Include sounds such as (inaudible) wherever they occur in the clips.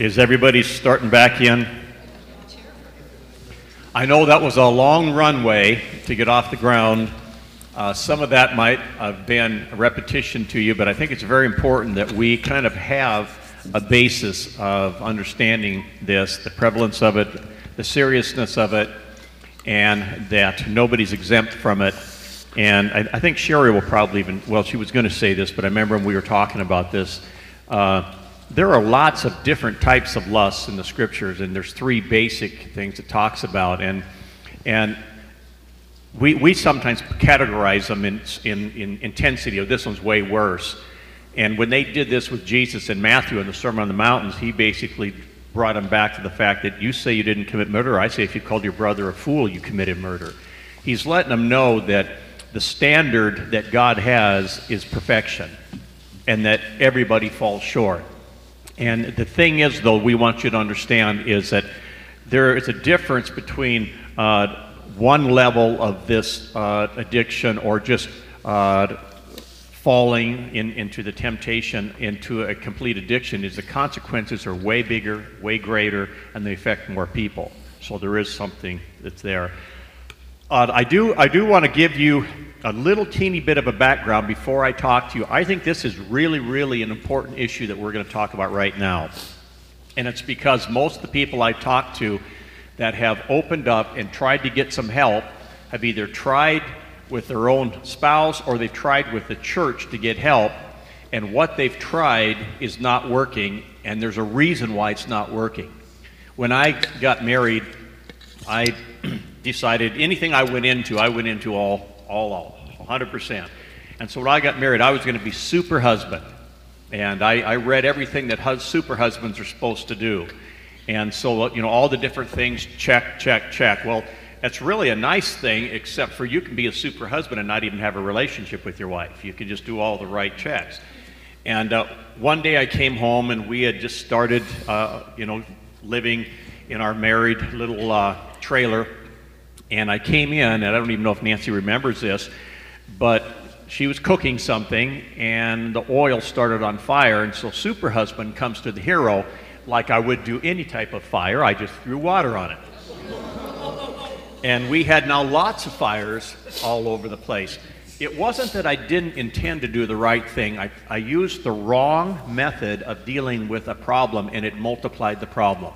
Is everybody starting back in? I know that was a long runway to get off the ground. Uh, some of that might have been a repetition to you, but I think it's very important that we kind of have a basis of understanding this, the prevalence of it, the seriousness of it, and that nobody's exempt from it. And I, I think Sherry will probably even, well, she was going to say this, but I remember when we were talking about this. Uh, there are lots of different types of lusts in the scriptures, and there's three basic things it talks about. And, and we, we sometimes categorize them in, in, in intensity. Oh, this one's way worse. And when they did this with Jesus in Matthew in the Sermon on the Mountains, he basically brought them back to the fact that you say you didn't commit murder. I say if you called your brother a fool, you committed murder. He's letting them know that the standard that God has is perfection and that everybody falls short. And the thing is, though, we want you to understand is that there is a difference between uh, one level of this uh, addiction or just uh, falling in, into the temptation into a complete addiction is the consequences are way bigger, way greater, and they affect more people. So there is something that's there. Uh, I do, I do want to give you a little teeny bit of a background before I talk to you. I think this is really, really an important issue that we're going to talk about right now. And it's because most of the people I've talked to that have opened up and tried to get some help have either tried with their own spouse or they've tried with the church to get help. And what they've tried is not working, and there's a reason why it's not working. When I got married, I decided anything I went into, I went into all, all, all, 100%. And so when I got married, I was going to be super husband. And I, I read everything that hus- super husbands are supposed to do. And so, you know, all the different things, check, check, check. Well, that's really a nice thing, except for you can be a super husband and not even have a relationship with your wife. You can just do all the right checks. And uh, one day I came home and we had just started, uh, you know, living in our married little uh, trailer and I came in, and I don't even know if Nancy remembers this, but she was cooking something, and the oil started on fire. And so Super Husband comes to the hero like I would do any type of fire. I just threw water on it. And we had now lots of fires all over the place. It wasn't that I didn't intend to do the right thing. I, I used the wrong method of dealing with a problem, and it multiplied the problem.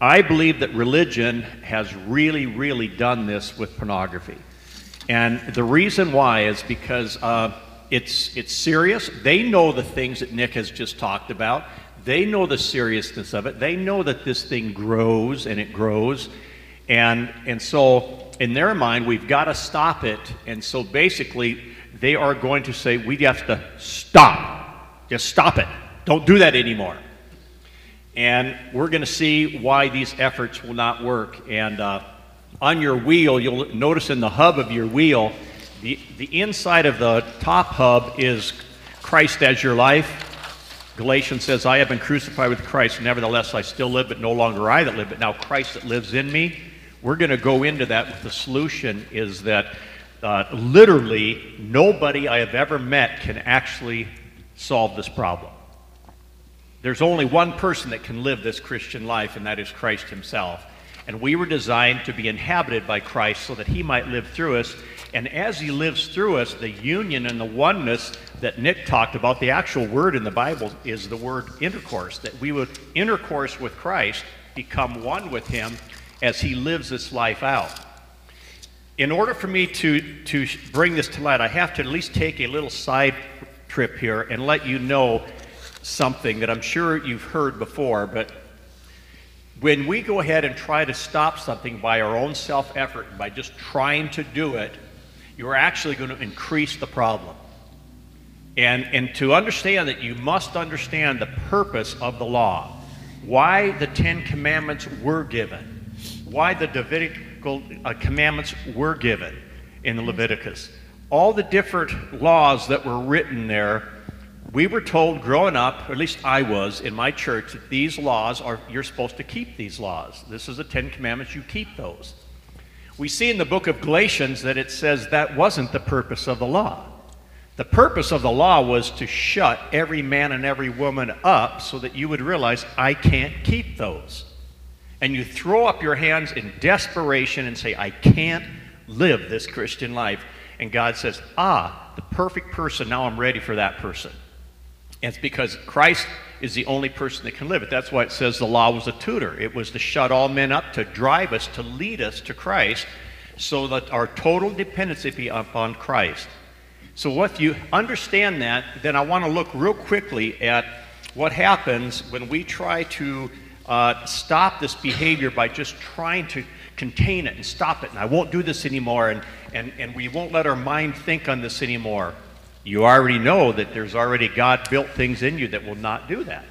I believe that religion has really, really done this with pornography. And the reason why is because uh, it's, it's serious. They know the things that Nick has just talked about. They know the seriousness of it. They know that this thing grows and it grows. And, and so, in their mind, we've got to stop it. And so, basically, they are going to say, we have to stop. Just stop it. Don't do that anymore. And we're going to see why these efforts will not work. And uh, on your wheel, you'll notice in the hub of your wheel, the, the inside of the top hub is Christ as your life. Galatians says, I have been crucified with Christ. Nevertheless, I still live, but no longer I that live, but now Christ that lives in me. We're going to go into that. The solution is that uh, literally nobody I have ever met can actually solve this problem. There's only one person that can live this Christian life, and that is Christ Himself. And we were designed to be inhabited by Christ so that He might live through us. And as He lives through us, the union and the oneness that Nick talked about, the actual word in the Bible is the word intercourse, that we would intercourse with Christ, become one with Him as He lives this life out. In order for me to, to bring this to light, I have to at least take a little side trip here and let you know something that I'm sure you've heard before, but when we go ahead and try to stop something by our own self effort, by just trying to do it, you're actually going to increase the problem. And, and to understand that, you must understand the purpose of the law, why the Ten Commandments were given, why the Levitical uh, commandments were given in the Leviticus. All the different laws that were written there we were told growing up, or at least I was in my church, that these laws are, you're supposed to keep these laws. This is the Ten Commandments, you keep those. We see in the book of Galatians that it says that wasn't the purpose of the law. The purpose of the law was to shut every man and every woman up so that you would realize, I can't keep those. And you throw up your hands in desperation and say, I can't live this Christian life. And God says, Ah, the perfect person, now I'm ready for that person. And it's because Christ is the only person that can live it. That's why it says the law was a tutor. It was to shut all men up, to drive us, to lead us to Christ, so that our total dependency be upon Christ. So, if you understand that, then I want to look real quickly at what happens when we try to uh, stop this behavior by just trying to contain it and stop it. And I won't do this anymore, and, and, and we won't let our mind think on this anymore. You already know that there's already God built things in you that will not do that.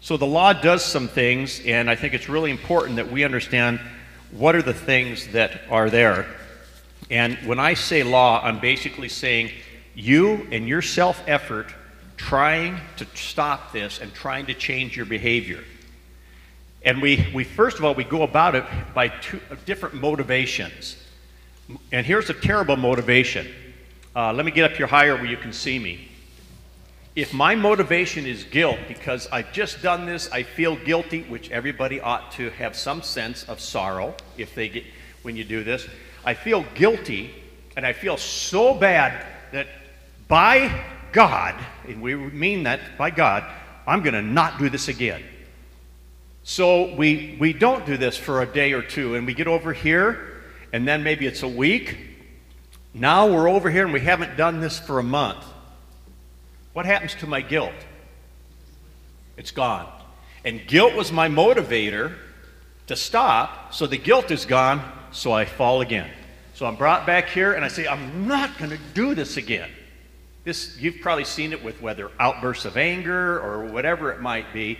So the law does some things, and I think it's really important that we understand what are the things that are there. And when I say law, I'm basically saying you and your self effort trying to stop this and trying to change your behavior. And we, we first of all, we go about it by two different motivations. And here's a terrible motivation. Uh, let me get up here higher where you can see me. If my motivation is guilt because I've just done this, I feel guilty, which everybody ought to have some sense of sorrow if they get when you do this. I feel guilty and I feel so bad that by God, and we mean that by God, I'm going to not do this again. So we, we don't do this for a day or two, and we get over here, and then maybe it's a week. Now we're over here, and we haven't done this for a month. What happens to my guilt? It's gone. And guilt was my motivator to stop, so the guilt is gone, so I fall again. So I'm brought back here, and I say, I'm not going to do this again. This, you've probably seen it with whether outbursts of anger or whatever it might be.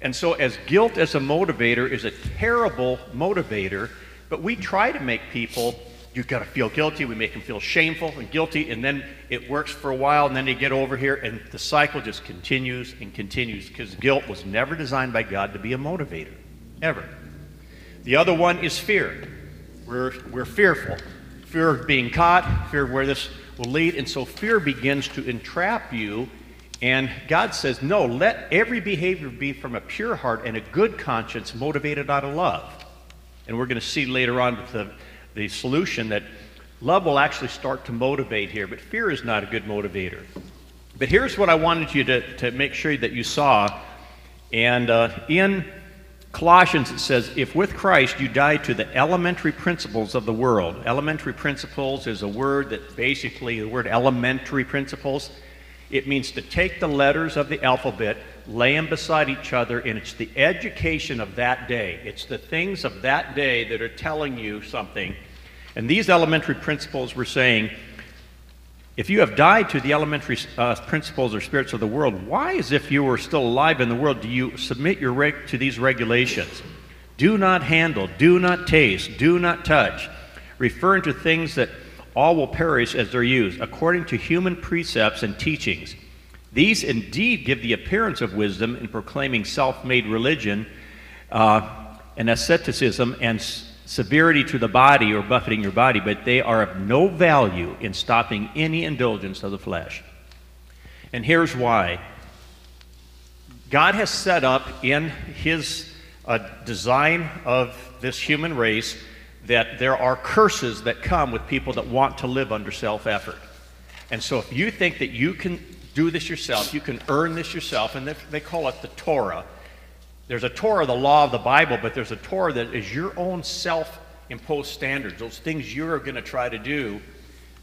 And so, as guilt as a motivator is a terrible motivator, but we try to make people, you've got to feel guilty. We make them feel shameful and guilty, and then it works for a while, and then they get over here, and the cycle just continues and continues because guilt was never designed by God to be a motivator, ever. The other one is fear. We're, we're fearful. Fear of being caught, fear of where this will lead. And so fear begins to entrap you. And God says, no, let every behavior be from a pure heart and a good conscience motivated out of love. And we're going to see later on with the, the solution that love will actually start to motivate here, but fear is not a good motivator. But here's what I wanted you to, to make sure that you saw. And uh, in Colossians, it says, If with Christ you die to the elementary principles of the world. Elementary principles is a word that basically, the word elementary principles, it means to take the letters of the alphabet, lay them beside each other, and it's the education of that day. It's the things of that day that are telling you something. And these elementary principles were saying, if you have died to the elementary uh, principles or spirits of the world, why, as if you were still alive in the world, do you submit your reg- to these regulations? Do not handle, do not taste, do not touch, referring to things that all will perish as they're used, according to human precepts and teachings. These indeed give the appearance of wisdom in proclaiming self made religion uh, and asceticism and severity to the body or buffeting your body, but they are of no value in stopping any indulgence of the flesh. And here's why God has set up in His uh, design of this human race that there are curses that come with people that want to live under self effort. And so if you think that you can do this yourself, you can earn this yourself, and they call it the Torah there's a Torah, the law of the Bible, but there's a Torah that is your own self imposed standards, those things you're going to try to do.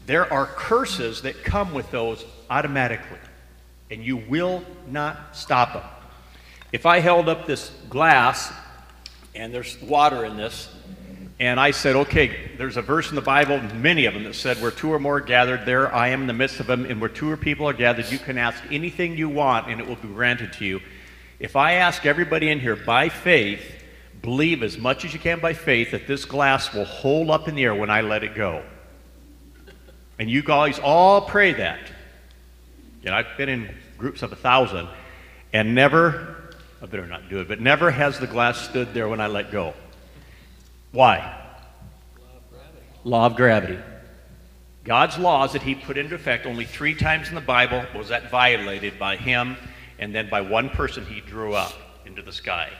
There are curses that come with those automatically, and you will not stop them. If I held up this glass and there's water in this, and I said, okay, there's a verse in the Bible, many of them, that said, where two or more are gathered, there I am in the midst of them, and where two or people are gathered, you can ask anything you want, and it will be granted to you. If I ask everybody in here by faith, believe as much as you can by faith that this glass will hold up in the air when I let it go. And you guys all pray that. And I've been in groups of a thousand, and never, I better not do it, but never has the glass stood there when I let go. Why? Law of gravity. God's laws that he put into effect only three times in the Bible was that violated by him and then by one person he drew up into the sky.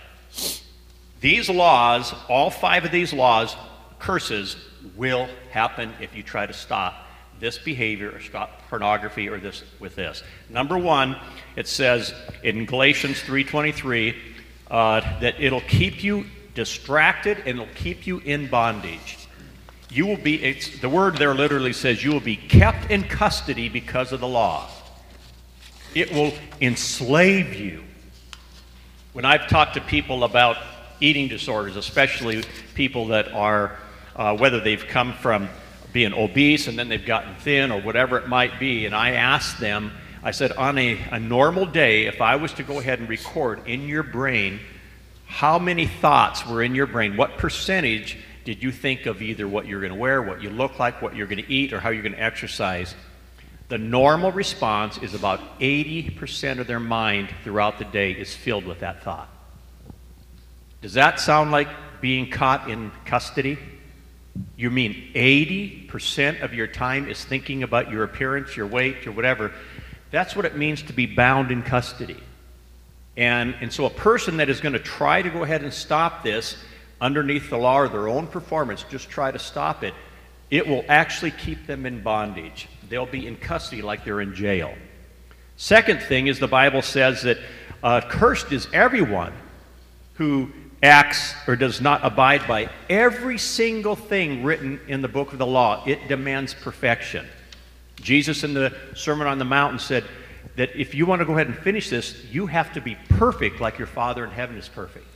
These laws, all five of these laws, curses, will happen if you try to stop this behavior or stop pornography or this with this. Number one, it says in Galatians 3:23 uh, that it'll keep you distracted and it'll keep you in bondage. You will be, it's, the word there literally says you will be kept in custody because of the law. It will enslave you. When I've talked to people about eating disorders, especially people that are, uh, whether they've come from being obese and then they've gotten thin or whatever it might be, and I asked them, I said, on a, a normal day, if I was to go ahead and record in your brain how many thoughts were in your brain, what percentage did you think of either what you're going to wear, what you look like, what you're going to eat, or how you're going to exercise? The normal response is about 80% of their mind throughout the day is filled with that thought. Does that sound like being caught in custody? You mean 80% of your time is thinking about your appearance, your weight, your whatever. That's what it means to be bound in custody. And, and so a person that is going to try to go ahead and stop this underneath the law or their own performance, just try to stop it, it will actually keep them in bondage. They'll be in custody like they're in jail. Second thing is the Bible says that uh, cursed is everyone who acts or does not abide by every single thing written in the book of the law. It demands perfection. Jesus in the Sermon on the Mountain said that if you want to go ahead and finish this, you have to be perfect like your Father in heaven is perfect.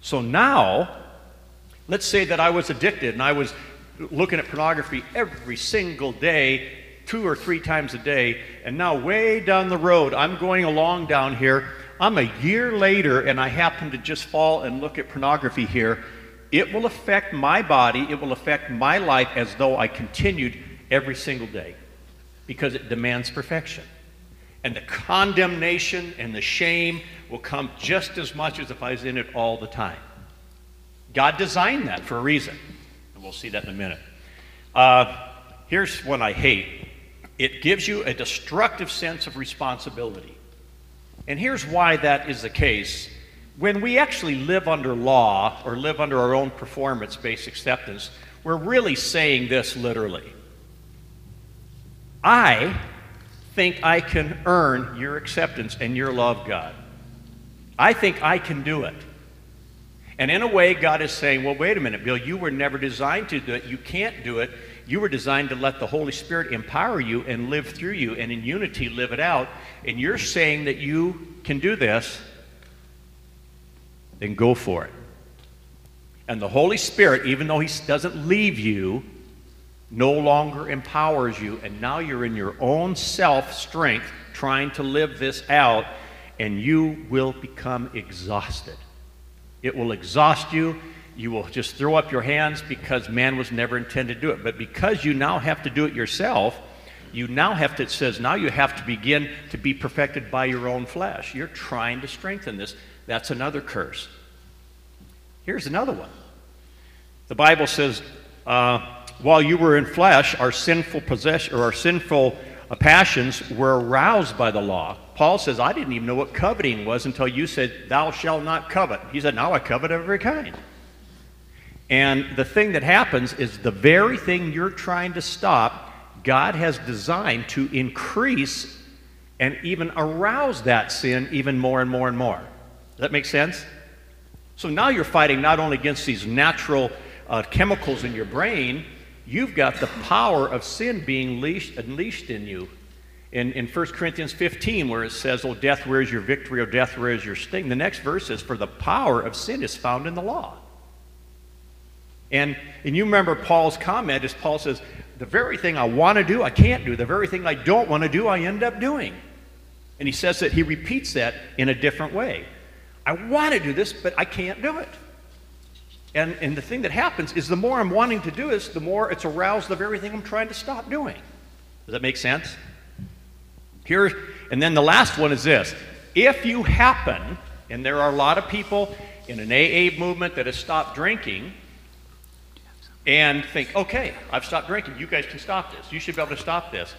So now, Let's say that I was addicted and I was looking at pornography every single day, two or three times a day, and now way down the road, I'm going along down here. I'm a year later and I happen to just fall and look at pornography here. It will affect my body, it will affect my life as though I continued every single day because it demands perfection. And the condemnation and the shame will come just as much as if I was in it all the time. God designed that for a reason. And we'll see that in a minute. Uh, here's one I hate it gives you a destructive sense of responsibility. And here's why that is the case. When we actually live under law or live under our own performance based acceptance, we're really saying this literally I think I can earn your acceptance and your love, God. I think I can do it. And in a way, God is saying, well, wait a minute, Bill, you were never designed to do it. You can't do it. You were designed to let the Holy Spirit empower you and live through you and in unity live it out. And you're saying that you can do this, then go for it. And the Holy Spirit, even though He doesn't leave you, no longer empowers you. And now you're in your own self strength trying to live this out, and you will become exhausted. It will exhaust you. You will just throw up your hands because man was never intended to do it. But because you now have to do it yourself, you now have to, it says, now you have to begin to be perfected by your own flesh. You're trying to strengthen this. That's another curse. Here's another one. The Bible says, uh, while you were in flesh, our sinful possession or our sinful uh, passions were aroused by the law. Paul says, I didn't even know what coveting was until you said, Thou shalt not covet. He said, Now I covet every kind. And the thing that happens is the very thing you're trying to stop, God has designed to increase and even arouse that sin even more and more and more. Does that make sense? So now you're fighting not only against these natural uh, chemicals in your brain, you've got the power of sin being leashed, unleashed in you in, in 1 Corinthians 15, where it says, Oh, death, where is your victory? Oh, death, where is your sting? The next verse is, For the power of sin is found in the law. And, and you remember Paul's comment as Paul says, The very thing I want to do, I can't do. The very thing I don't want to do, I end up doing. And he says that he repeats that in a different way. I want to do this, but I can't do it. And, and the thing that happens is the more I'm wanting to do this, the more it's aroused the very thing I'm trying to stop doing. Does that make sense? Here, and then the last one is this. If you happen, and there are a lot of people in an AA movement that have stopped drinking, and think, okay, I've stopped drinking. You guys can stop this. You should be able to stop this.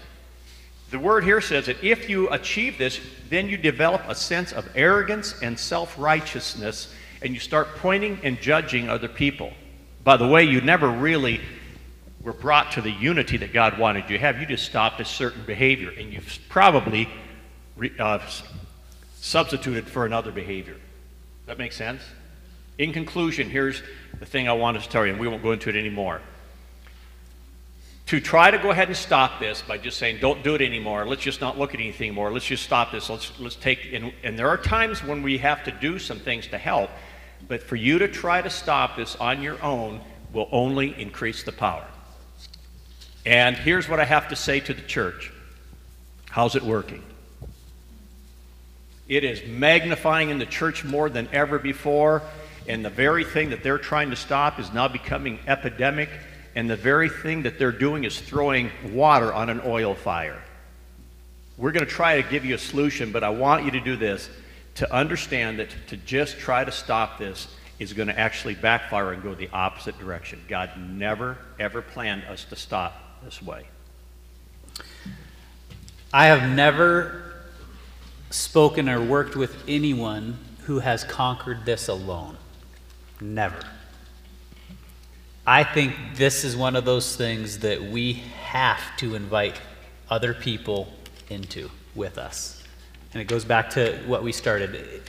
The word here says that if you achieve this, then you develop a sense of arrogance and self righteousness, and you start pointing and judging other people. By the way, you never really were brought to the unity that God wanted you to have. You just stopped a certain behavior, and you've probably uh, substituted for another behavior. That makes sense? In conclusion, here's the thing I want to tell you, and we won't go into it anymore. To try to go ahead and stop this by just saying, don't do it anymore, let's just not look at anything more, let's just stop this, let's, let's take, and, and there are times when we have to do some things to help, but for you to try to stop this on your own will only increase the power. And here's what I have to say to the church How's it working? It is magnifying in the church more than ever before, and the very thing that they're trying to stop is now becoming epidemic, and the very thing that they're doing is throwing water on an oil fire. We're going to try to give you a solution, but I want you to do this to understand that to just try to stop this is going to actually backfire and go the opposite direction. God never, ever planned us to stop this way. I have never spoken or worked with anyone who has conquered this alone. Never. I think this is one of those things that we have to invite other people into with us. And it goes back to what we started.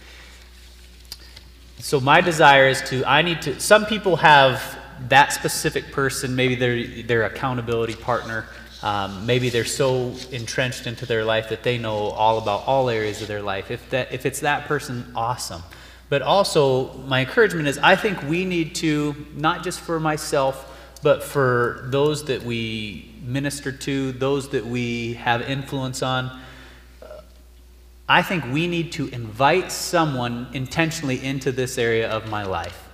So, my desire is to, I need to, some people have that specific person, maybe their, their accountability partner um, maybe they're so entrenched into their life that they know all about all areas of their life. If, that, if it's that person, awesome. But also, my encouragement is I think we need to, not just for myself, but for those that we minister to, those that we have influence on, I think we need to invite someone intentionally into this area of my life.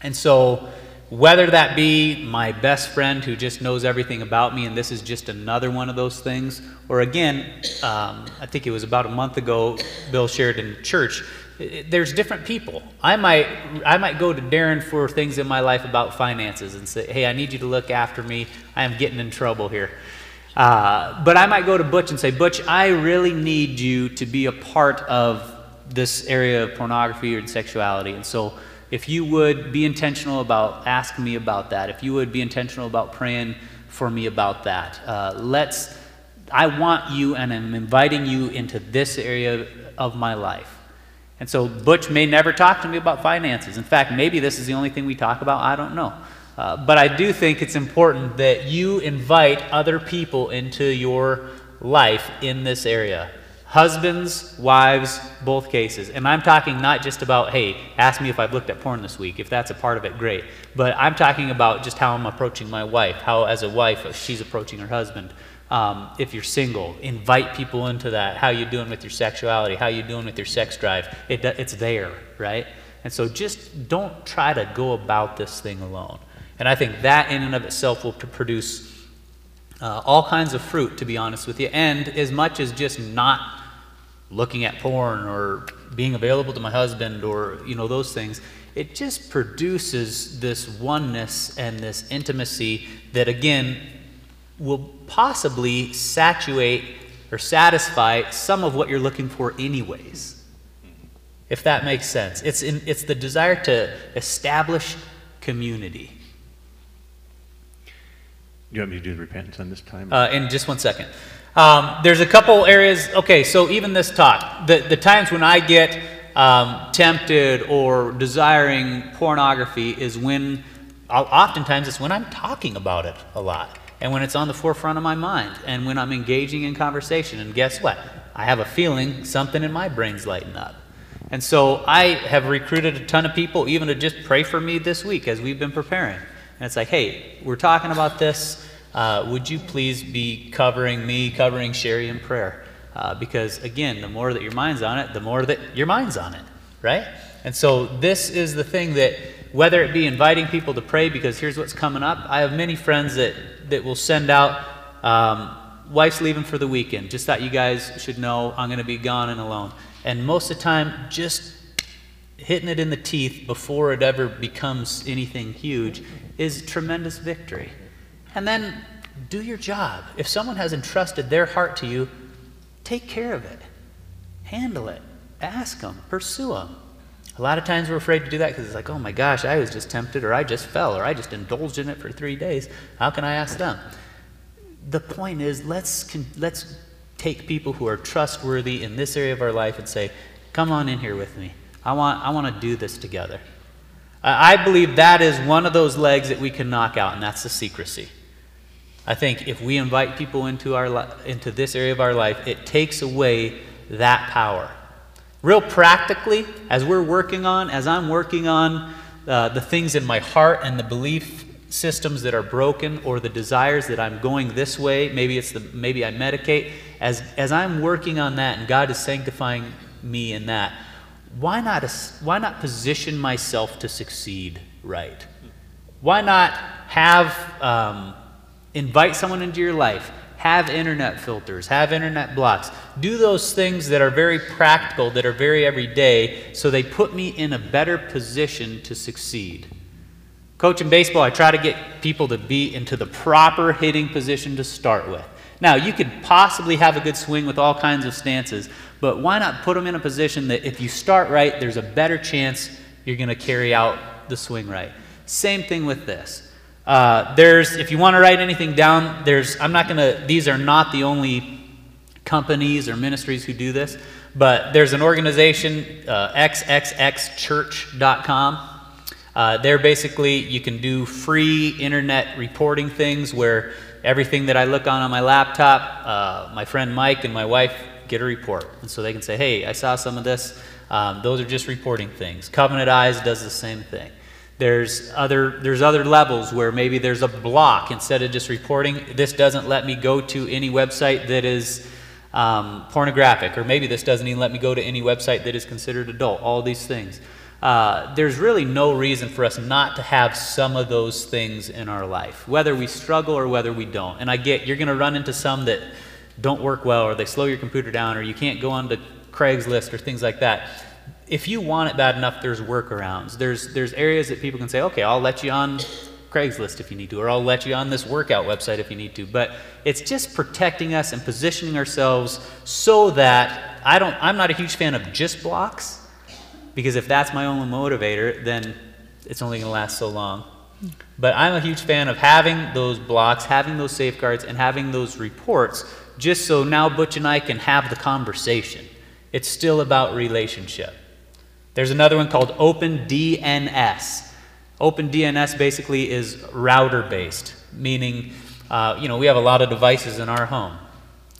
And so, whether that be my best friend who just knows everything about me and this is just another one of those things, or again, um, I think it was about a month ago, Bill shared in church, there's different people. I might, I might go to Darren for things in my life about finances and say, hey, I need you to look after me. I am getting in trouble here. Uh, but I might go to Butch and say, Butch, I really need you to be a part of this area of pornography or sexuality. And so if you would be intentional about asking me about that, if you would be intentional about praying for me about that, uh, let's. I want you and I'm inviting you into this area of my life. And so Butch may never talk to me about finances. In fact, maybe this is the only thing we talk about. I don't know. Uh, but I do think it's important that you invite other people into your life in this area. Husbands, wives, both cases. And I'm talking not just about, hey, ask me if I've looked at porn this week. If that's a part of it, great. But I'm talking about just how I'm approaching my wife, how, as a wife, she's approaching her husband. Um, if you're single, invite people into that. How you doing with your sexuality? How you doing with your sex drive? It, it's there, right? And so just don't try to go about this thing alone. And I think that in and of itself will produce uh, all kinds of fruit, to be honest with you, and as much as just not looking at porn or being available to my husband or you know those things it just produces this oneness and this intimacy that again will possibly saturate or satisfy some of what you're looking for anyways if that makes sense. It's in, it's the desire to establish community you want me to do the repentance on this time uh, in just one second um, there's a couple areas, okay, so even this talk, the, the times when I get um, tempted or desiring pornography is when, oftentimes, it's when I'm talking about it a lot and when it's on the forefront of my mind and when I'm engaging in conversation. And guess what? I have a feeling something in my brain's lighting up. And so I have recruited a ton of people even to just pray for me this week as we've been preparing. And it's like, hey, we're talking about this uh, would you please be covering me, covering Sherry in prayer? Uh, because again, the more that your mind's on it, the more that your mind's on it, right? And so this is the thing that whether it be inviting people to pray, because here's what's coming up. I have many friends that that will send out. Um, wife's leaving for the weekend. Just thought you guys should know I'm going to be gone and alone. And most of the time, just hitting it in the teeth before it ever becomes anything huge is tremendous victory. And then do your job. If someone has entrusted their heart to you, take care of it, handle it, ask them, pursue them. A lot of times we're afraid to do that because it's like, oh my gosh, I was just tempted, or I just fell, or I just indulged in it for three days. How can I ask them? The point is, let's, let's take people who are trustworthy in this area of our life and say, come on in here with me. I want, I want to do this together. I believe that is one of those legs that we can knock out, and that's the secrecy. I think if we invite people into, our, into this area of our life, it takes away that power. Real practically, as we're working on, as I'm working on uh, the things in my heart and the belief systems that are broken or the desires that I'm going this way, maybe it's the maybe I medicate, as as I'm working on that and God is sanctifying me in that, why not why not position myself to succeed right? Why not have um, invite someone into your life have internet filters, have internet blocks. Do those things that are very practical, that are very everyday, so they put me in a better position to succeed. Coaching baseball, I try to get people to be into the proper hitting position to start with. Now, you could possibly have a good swing with all kinds of stances, but why not put them in a position that if you start right, there's a better chance you're going to carry out the swing right? Same thing with this. Uh, there's, if you want to write anything down, there's, I'm not going to, these are not the only companies or ministries who do this, but there's an organization, uh, xxxchurch.com. Uh, they're basically, you can do free internet reporting things where everything that I look on on my laptop, uh, my friend Mike and my wife get a report. And so they can say, hey, I saw some of this. Um, those are just reporting things. Covenant Eyes does the same thing. There's other, there's other levels where maybe there's a block instead of just reporting. This doesn't let me go to any website that is um, pornographic, or maybe this doesn't even let me go to any website that is considered adult. All these things. Uh, there's really no reason for us not to have some of those things in our life, whether we struggle or whether we don't. And I get you're going to run into some that don't work well, or they slow your computer down, or you can't go on to Craigslist or things like that if you want it bad enough, there's workarounds. There's, there's areas that people can say, okay, I'll let you on Craigslist if you need to, or I'll let you on this workout website if you need to. But it's just protecting us and positioning ourselves so that I don't, I'm not a huge fan of just blocks, because if that's my only motivator, then it's only going to last so long. But I'm a huge fan of having those blocks, having those safeguards, and having those reports, just so now Butch and I can have the conversation. It's still about relationship. There's another one called OpenDNS. OpenDNS basically is router based, meaning, uh, you know, we have a lot of devices in our home.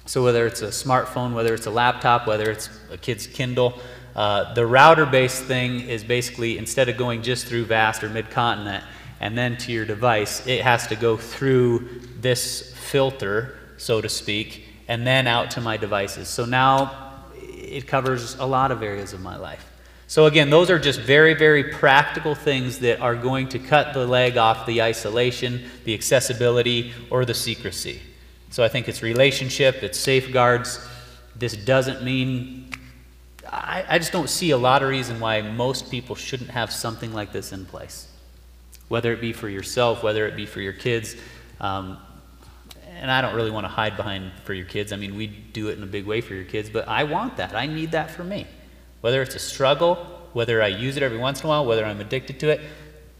So whether it's a smartphone, whether it's a laptop, whether it's a kid's Kindle, uh, the router based thing is basically instead of going just through VAST or mid-continent and then to your device, it has to go through this filter, so to speak, and then out to my devices. So now it covers a lot of areas of my life. So, again, those are just very, very practical things that are going to cut the leg off the isolation, the accessibility, or the secrecy. So, I think it's relationship, it's safeguards. This doesn't mean, I, I just don't see a lot of reason why most people shouldn't have something like this in place. Whether it be for yourself, whether it be for your kids. Um, and I don't really want to hide behind for your kids. I mean, we do it in a big way for your kids, but I want that. I need that for me. Whether it's a struggle, whether I use it every once in a while, whether I'm addicted to it,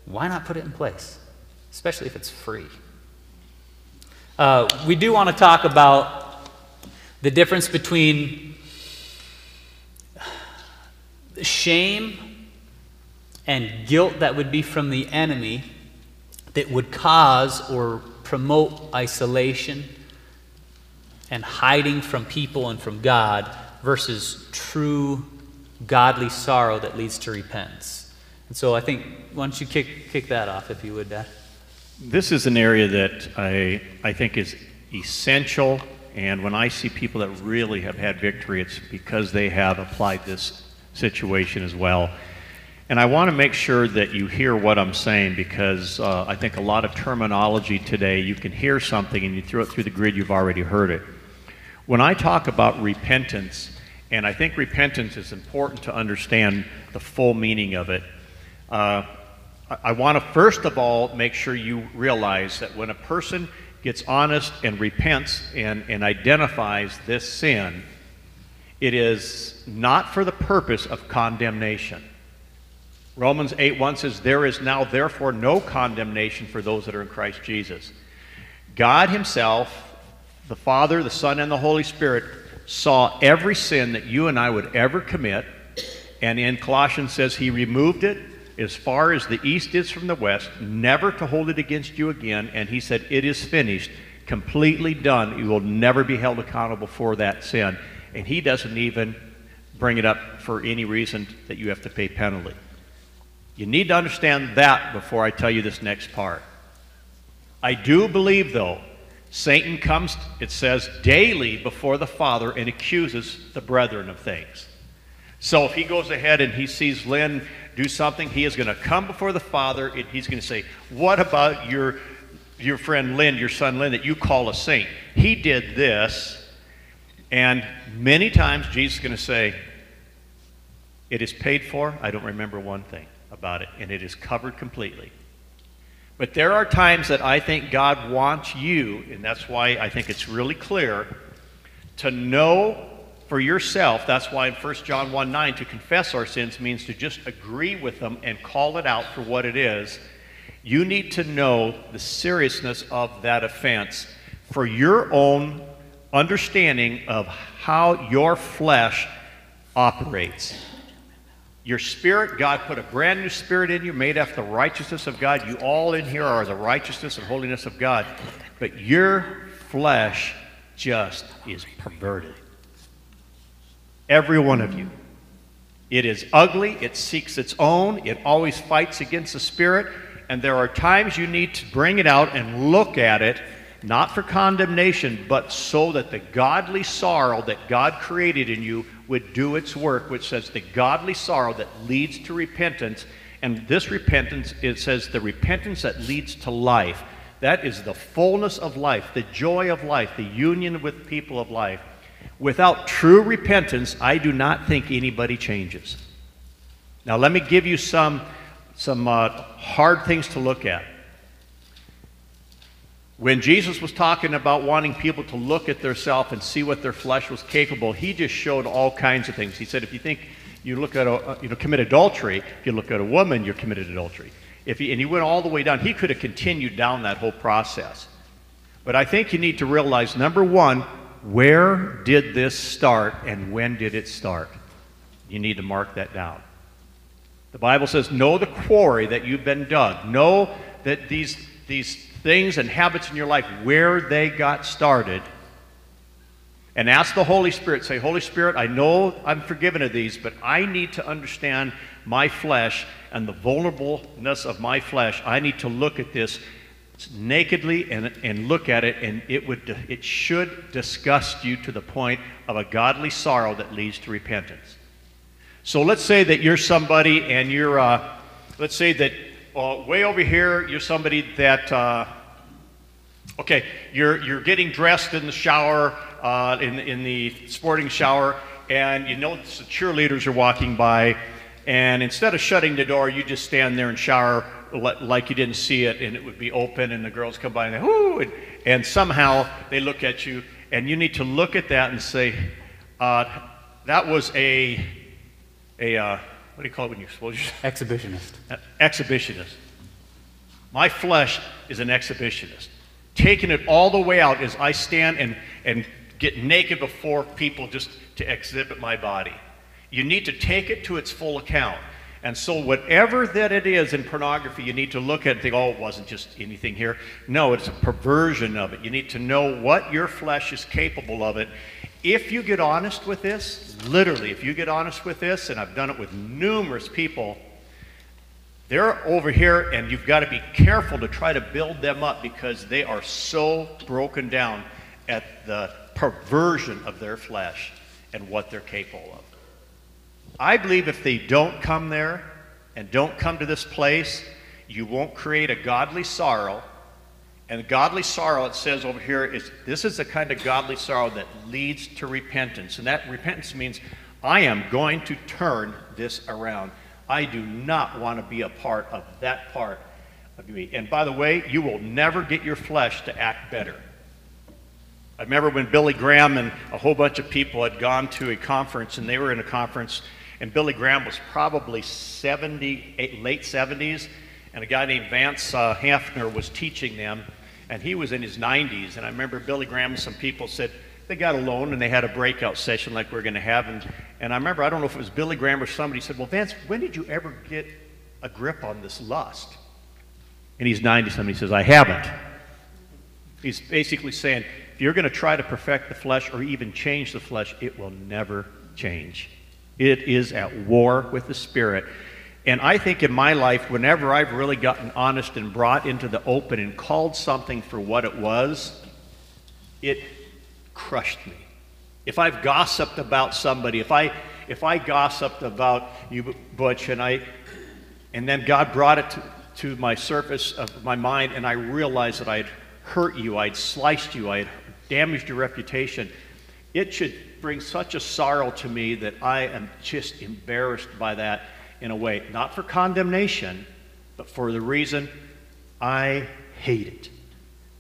why not put it in place? Especially if it's free. Uh, we do want to talk about the difference between shame and guilt that would be from the enemy that would cause or promote isolation and hiding from people and from God versus true godly sorrow that leads to repentance. And so I think, why don't you kick, kick that off, if you would, Dad? This is an area that I, I think is essential. And when I see people that really have had victory, it's because they have applied this situation as well. And I want to make sure that you hear what I'm saying because uh, I think a lot of terminology today, you can hear something and you throw it through the grid, you've already heard it. When I talk about repentance, And I think repentance is important to understand the full meaning of it. Uh, I, I want to first of all make sure you realize that when a person gets honest and repents and, and identifies this sin, it is not for the purpose of condemnation. Romans 8 1 says, There is now therefore no condemnation for those that are in Christ Jesus. God Himself, the Father, the Son, and the Holy Spirit saw every sin that you and I would ever commit, and in Colossians says He removed it as far as the east is from the west, never to hold it against you again, and He said, It is finished, completely done. You will never be held accountable for that sin. And He doesn't even bring it up for any reason that you have to pay penalty. You need to understand that before I tell you this next part. I do believe, though, Satan comes, it says, daily before the Father and accuses the brethren of things. So if he goes ahead and he sees Lynn do something, he is going to come before the Father and he's going to say, What about your, your friend Lynn, your son Lynn, that you call a saint? He did this. And many times Jesus is going to say, It is paid for. I don't remember one thing about it, and it is covered completely. But there are times that I think God wants you, and that's why I think it's really clear, to know for yourself. That's why in 1 John 1 9, to confess our sins means to just agree with them and call it out for what it is. You need to know the seriousness of that offense for your own understanding of how your flesh operates. Your spirit, God put a brand new spirit in you, made after the righteousness of God. You all in here are the righteousness and holiness of God. But your flesh just is perverted. Every one of you. It is ugly, it seeks its own, it always fights against the spirit, and there are times you need to bring it out and look at it, not for condemnation, but so that the godly sorrow that God created in you would do its work, which says the godly sorrow that leads to repentance. And this repentance, it says the repentance that leads to life. That is the fullness of life, the joy of life, the union with people of life. Without true repentance, I do not think anybody changes. Now, let me give you some, some uh, hard things to look at. When Jesus was talking about wanting people to look at themselves and see what their flesh was capable, he just showed all kinds of things. He said, if you think you look at a, you know, commit adultery, if you look at a woman, you're committed adultery. If he, and he went all the way down. He could have continued down that whole process. But I think you need to realize number one, where did this start and when did it start? You need to mark that down. The Bible says, Know the quarry that you've been dug. Know that these, these things and habits in your life, where they got started, and ask the Holy Spirit, say, Holy Spirit, I know I'm forgiven of these, but I need to understand my flesh and the vulnerableness of my flesh. I need to look at this nakedly and, and look at it, and it, would, it should disgust you to the point of a godly sorrow that leads to repentance. So let's say that you're somebody and you're, uh, let's say that uh, way over here, you're somebody that, uh, okay, you're, you're getting dressed in the shower, uh, in, in the sporting shower, and you notice the cheerleaders are walking by, and instead of shutting the door, you just stand there and shower like you didn't see it, and it would be open, and the girls come by and they, whoo, and, and somehow they look at you, and you need to look at that and say, uh, that was a, a uh, what do you call it when you expose yourself? Exhibitionist. (laughs) Uh, exhibitionist. My flesh is an exhibitionist. Taking it all the way out as I stand and, and get naked before people just to exhibit my body. You need to take it to its full account. And so, whatever that it is in pornography, you need to look at it and think, oh, it wasn't just anything here. No, it's a perversion of it. You need to know what your flesh is capable of it if you get honest with this, literally, if you get honest with this, and I've done it with numerous people, they're over here, and you've got to be careful to try to build them up because they are so broken down at the perversion of their flesh and what they're capable of. I believe if they don't come there and don't come to this place, you won't create a godly sorrow And godly sorrow, it says over here, is this is the kind of godly sorrow that leads to repentance. And that repentance means I am going to turn this around. I do not want to be a part of that part of me. And by the way, you will never get your flesh to act better. I remember when Billy Graham and a whole bunch of people had gone to a conference, and they were in a conference, and Billy Graham was probably 70, late 70s, and a guy named Vance uh, Havner was teaching them, and he was in his 90s. And I remember Billy Graham and some people said they got alone and they had a breakout session like we're going to have. And, and I remember, I don't know if it was Billy Graham or somebody said, Well, Vance, when did you ever get a grip on this lust? And he's 90 something. He says, I haven't. He's basically saying, if you're going to try to perfect the flesh or even change the flesh, it will never change. It is at war with the spirit. And I think in my life, whenever I've really gotten honest and brought into the open and called something for what it was, it crushed me. If I've gossiped about somebody, if I if I gossiped about you, Butch, and I and then God brought it to, to my surface of my mind, and I realized that I had hurt you, I'd sliced you, I had damaged your reputation, it should bring such a sorrow to me that I am just embarrassed by that in a way, not for condemnation, but for the reason I hate it.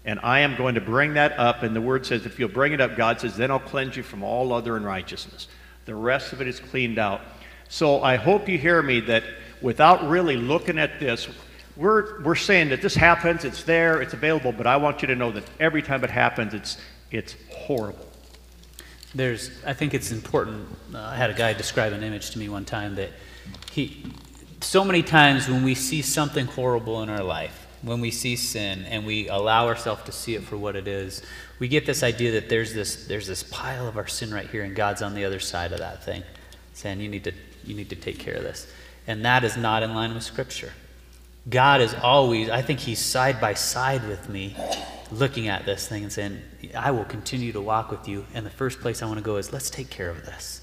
And I am going to bring that up. And the word says, if you'll bring it up, God says, then I'll cleanse you from all other unrighteousness. The rest of it is cleaned out. So I hope you hear me that without really looking at this, we're, we're saying that this happens, it's there, it's available, but I want you to know that every time it happens, it's, it's horrible. There's, I think it's important. Uh, I had a guy describe an image to me one time that he, so many times when we see something horrible in our life, when we see sin and we allow ourselves to see it for what it is, we get this idea that there's this, there's this pile of our sin right here and God's on the other side of that thing, saying, you need to, you need to take care of this. And that is not in line with Scripture. God is always, I think He's side by side with me, looking at this thing and saying, I will continue to walk with you. And the first place I want to go is, let's take care of this.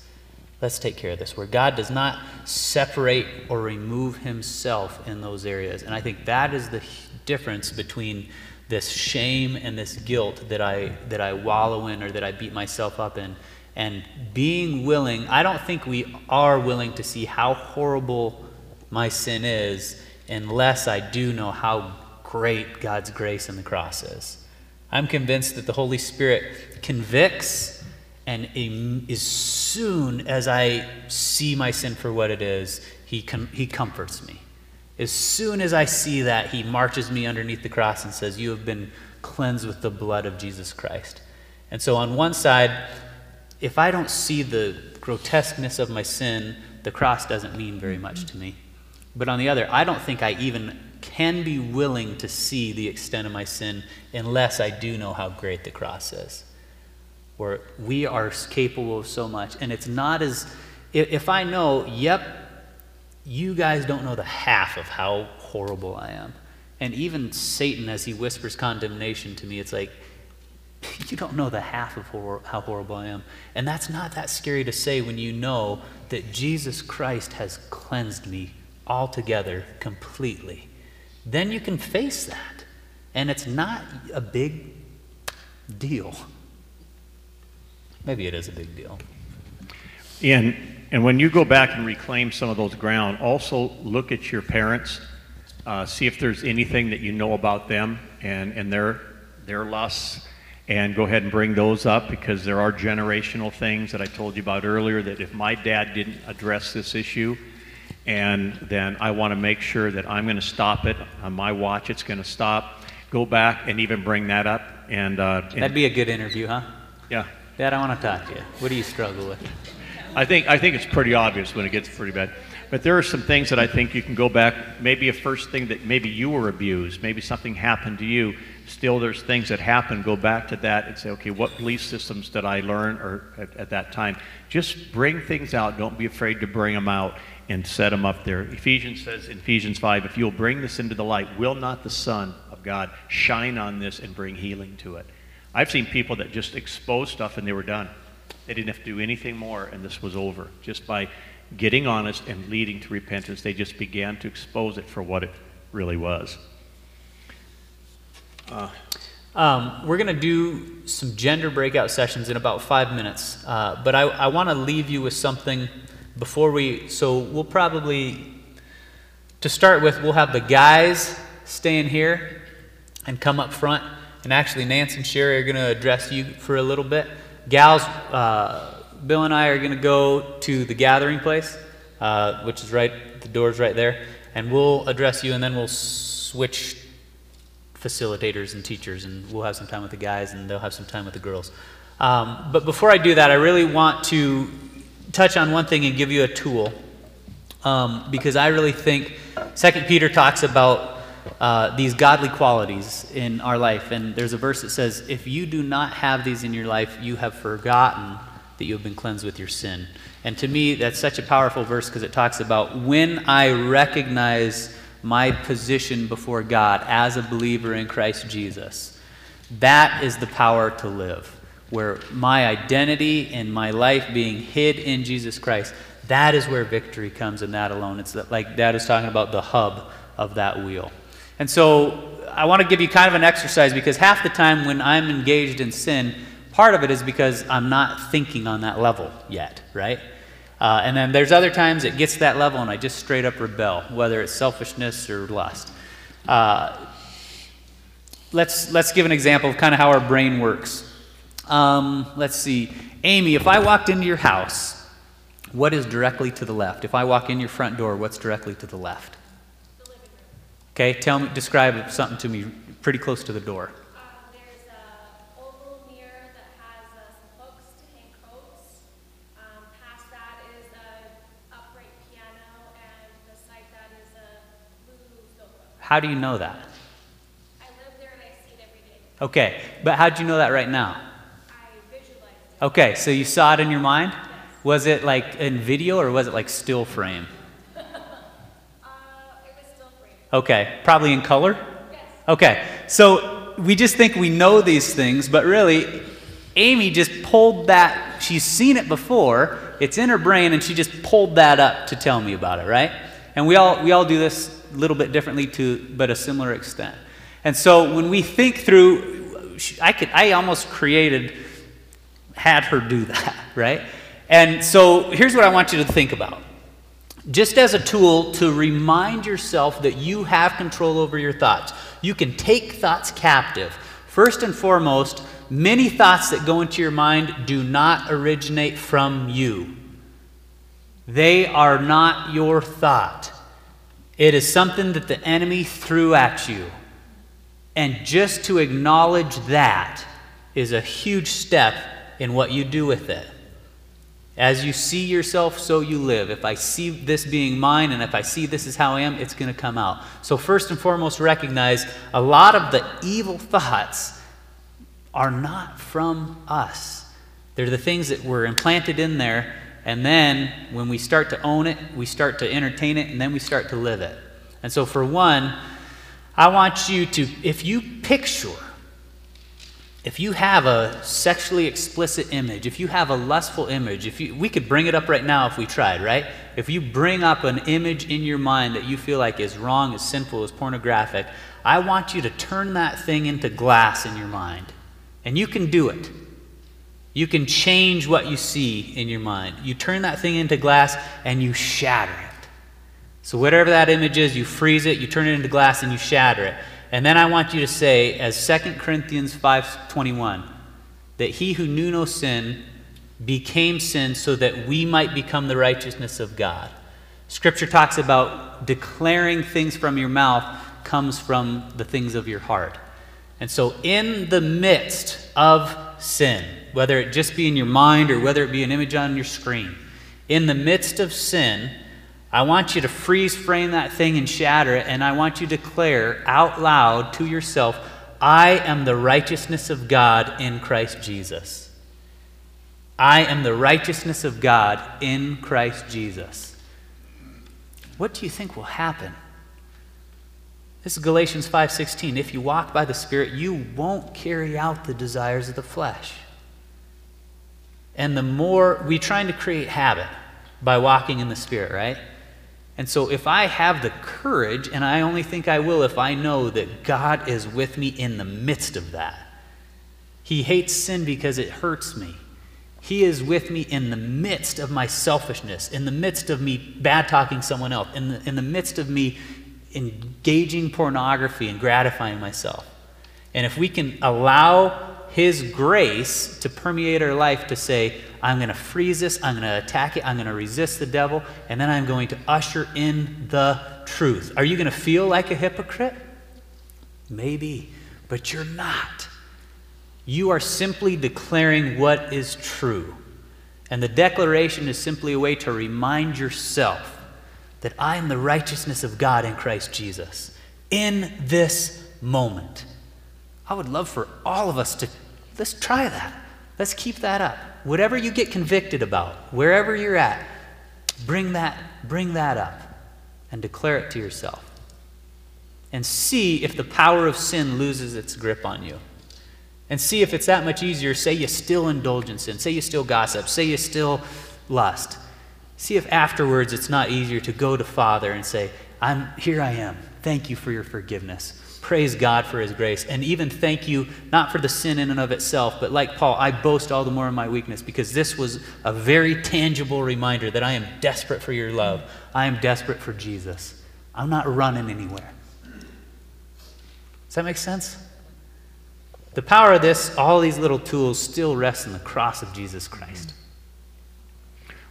Let's take care of this. Where God does not separate or remove Himself in those areas. And I think that is the difference between this shame and this guilt that I, that I wallow in or that I beat myself up in. And being willing, I don't think we are willing to see how horrible my sin is unless I do know how great God's grace in the cross is. I'm convinced that the Holy Spirit convicts, and as soon as I see my sin for what it is, He, com- he comforts me. As soon as I see that, He marches me underneath the cross and says, You have been cleansed with the blood of Jesus Christ. And so, on one side, if I don't see the grotesqueness of my sin, the cross doesn't mean very much to me. But on the other, I don't think I even can be willing to see the extent of my sin unless I do know how great the cross is. Where we are capable of so much. And it's not as, if I know, yep, you guys don't know the half of how horrible I am. And even Satan, as he whispers condemnation to me, it's like, (laughs) you don't know the half of hor- how horrible I am. And that's not that scary to say when you know that Jesus Christ has cleansed me altogether, completely, then you can face that. And it's not a big deal. Maybe it is a big deal. And, and when you go back and reclaim some of those ground, also look at your parents, uh, see if there's anything that you know about them and, and their, their lusts, and go ahead and bring those up because there are generational things that I told you about earlier that if my dad didn't address this issue, and then I want to make sure that I'm going to stop it on my watch. It's going to stop. Go back and even bring that up. And, uh, and that'd be a good interview, huh? Yeah. Dad, I want to talk to you. What do you struggle with? I think I think it's pretty obvious when it gets pretty bad. But there are some things that I think you can go back. Maybe a first thing that maybe you were abused. Maybe something happened to you. Still, there's things that happen. Go back to that and say, okay, what belief systems did I learn or at, at that time? Just bring things out. Don't be afraid to bring them out and set them up there. Ephesians says in Ephesians 5 if you'll bring this into the light, will not the Son of God shine on this and bring healing to it? I've seen people that just exposed stuff and they were done. They didn't have to do anything more and this was over. Just by getting honest and leading to repentance, they just began to expose it for what it really was. Um, we're going to do some gender breakout sessions in about five minutes, uh, but I, I want to leave you with something before we. So we'll probably, to start with, we'll have the guys stay in here and come up front, and actually Nance and Sherry are going to address you for a little bit. Gals, uh, Bill and I are going to go to the gathering place, uh, which is right, the door's right there, and we'll address you, and then we'll switch facilitators and teachers, and we'll have some time with the guys, and they'll have some time with the girls. Um, but before I do that, I really want to touch on one thing and give you a tool, um, because I really think Second Peter talks about uh, these godly qualities in our life, and there's a verse that says, "If you do not have these in your life, you have forgotten that you have been cleansed with your sin." And to me, that's such a powerful verse because it talks about when I recognize my position before God as a believer in Christ Jesus. That is the power to live, where my identity and my life being hid in Jesus Christ, that is where victory comes and that alone. It's like Dad talking about the hub of that wheel. And so I want to give you kind of an exercise because half the time when I'm engaged in sin, part of it is because I'm not thinking on that level yet, right? Uh, and then there's other times it gets to that level and I just straight up rebel, whether it's selfishness or lust. Uh, let's, let's give an example of kind of how our brain works. Um, let's see. Amy, if I walked into your house, what is directly to the left? If I walk in your front door, what's directly to the left? The living room. Okay, tell me, describe something to me pretty close to the door. There's a oval mirror that has uh, some hooks to hang coats. Um, past that is a upright piano, and beside that is a blue sofa. How do you know that? I live there and I see it every day. Okay, but how do you know that right now? I visualize it. Okay, so you saw it in your mind? Was it like in video or was it like still frame? Uh, it was still free. Okay, probably in color? Yes. Okay, so we just think we know these things, but really, Amy just pulled that. She's seen it before, it's in her brain, and she just pulled that up to tell me about it, right? And we all, we all do this a little bit differently, to, but a similar extent. And so when we think through, I, could, I almost created, had her do (laughs) that, right? And so here's what I want you to think about just as a tool to remind yourself that you have control over your thoughts. You can take thoughts captive. First and foremost, many thoughts that go into your mind do not originate from you, they are not your thought. It is something that the enemy threw at you. And just to acknowledge that is a huge step in what you do with it. As you see yourself, so you live. If I see this being mine and if I see this is how I am, it's going to come out. So, first and foremost, recognize a lot of the evil thoughts are not from us. They're the things that were implanted in there, and then when we start to own it, we start to entertain it, and then we start to live it. And so, for one, I want you to, if you picture if you have a sexually explicit image, if you have a lustful image, if you, we could bring it up right now if we tried, right? If you bring up an image in your mind that you feel like is wrong, is sinful, is pornographic, I want you to turn that thing into glass in your mind. And you can do it. You can change what you see in your mind. You turn that thing into glass and you shatter it. So, whatever that image is, you freeze it, you turn it into glass, and you shatter it. And then I want you to say, as 2 Corinthians 5:21, that he who knew no sin became sin so that we might become the righteousness of God. Scripture talks about declaring things from your mouth comes from the things of your heart. And so, in the midst of sin, whether it just be in your mind or whether it be an image on your screen, in the midst of sin, I want you to freeze frame that thing and shatter it, and I want you to declare out loud to yourself, I am the righteousness of God in Christ Jesus. I am the righteousness of God in Christ Jesus. What do you think will happen? This is Galatians 5:16. If you walk by the Spirit, you won't carry out the desires of the flesh. And the more we're trying to create habit by walking in the Spirit, right? And so, if I have the courage, and I only think I will if I know that God is with me in the midst of that, He hates sin because it hurts me. He is with me in the midst of my selfishness, in the midst of me bad talking someone else, in the, in the midst of me engaging pornography and gratifying myself. And if we can allow His grace to permeate our life to say, I'm going to freeze this, I'm going to attack it, I'm going to resist the devil, and then I'm going to usher in the truth. Are you going to feel like a hypocrite? Maybe, but you're not. You are simply declaring what is true. And the declaration is simply a way to remind yourself that I am the righteousness of God in Christ Jesus in this moment. I would love for all of us to let's try that. Let's keep that up. Whatever you get convicted about, wherever you're at, bring that bring that up and declare it to yourself. And see if the power of sin loses its grip on you. And see if it's that much easier. Say you still indulge in sin. Say you still gossip. Say you still lust. See if afterwards it's not easier to go to Father and say, I'm here I am. Thank you for your forgiveness. Praise God for his grace. And even thank you, not for the sin in and of itself, but like Paul, I boast all the more in my weakness because this was a very tangible reminder that I am desperate for your love. I am desperate for Jesus. I'm not running anywhere. Does that make sense? The power of this, all these little tools, still rest in the cross of Jesus Christ.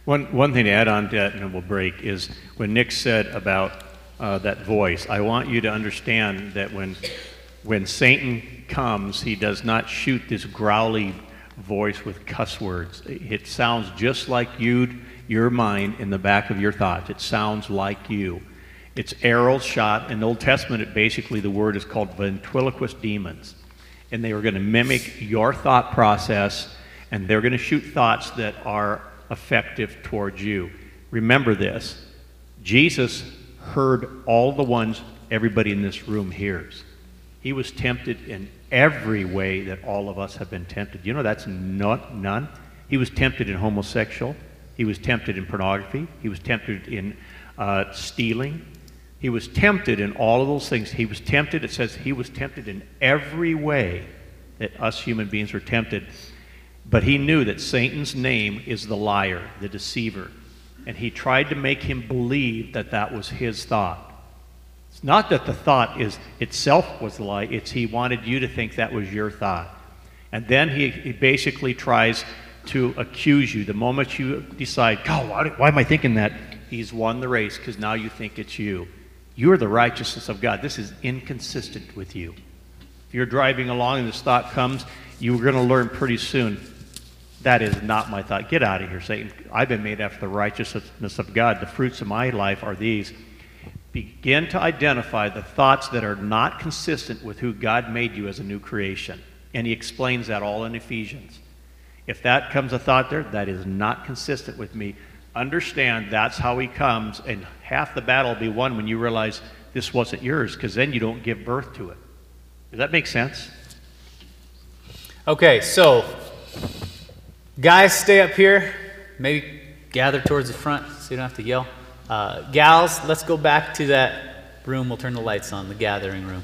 One, one thing to add on to that, and we'll break, is when Nick said about uh, that voice, I want you to understand that when, when Satan comes, he does not shoot this growly voice with cuss words. It sounds just like you, your mind in the back of your thoughts. It sounds like you. It's arrows shot. In the Old Testament, it basically the word is called ventriloquist demons. And they are going to mimic your thought process, and they're going to shoot thoughts that are effective towards you. Remember this Jesus heard all the ones everybody in this room hears. He was tempted in every way that all of us have been tempted. You know, that's not, none. He was tempted in homosexual. He was tempted in pornography. He was tempted in uh, stealing. He was tempted in all of those things. He was tempted, it says, he was tempted in every way that us human beings were tempted. But he knew that Satan's name is the liar, the deceiver. And he tried to make him believe that that was his thought. It's not that the thought is itself was the lie, it's he wanted you to think that was your thought. And then he, he basically tries to accuse you. The moment you decide, God, why, why am I thinking that? He's won the race because now you think it's you. You're the righteousness of God. This is inconsistent with you. If you're driving along and this thought comes, you're going to learn pretty soon that is not my thought. Get out of here, Satan. I've been made after the righteousness of God. The fruits of my life are these. Begin to identify the thoughts that are not consistent with who God made you as a new creation. And he explains that all in Ephesians. If that comes a thought there, that is not consistent with me. Understand that's how he comes, and half the battle will be won when you realize this wasn't yours, because then you don't give birth to it. Does that make sense? Okay, so Guys, stay up here. Maybe gather towards the front so you don't have to yell. Uh, gals, let's go back to that room. We'll turn the lights on, the gathering room.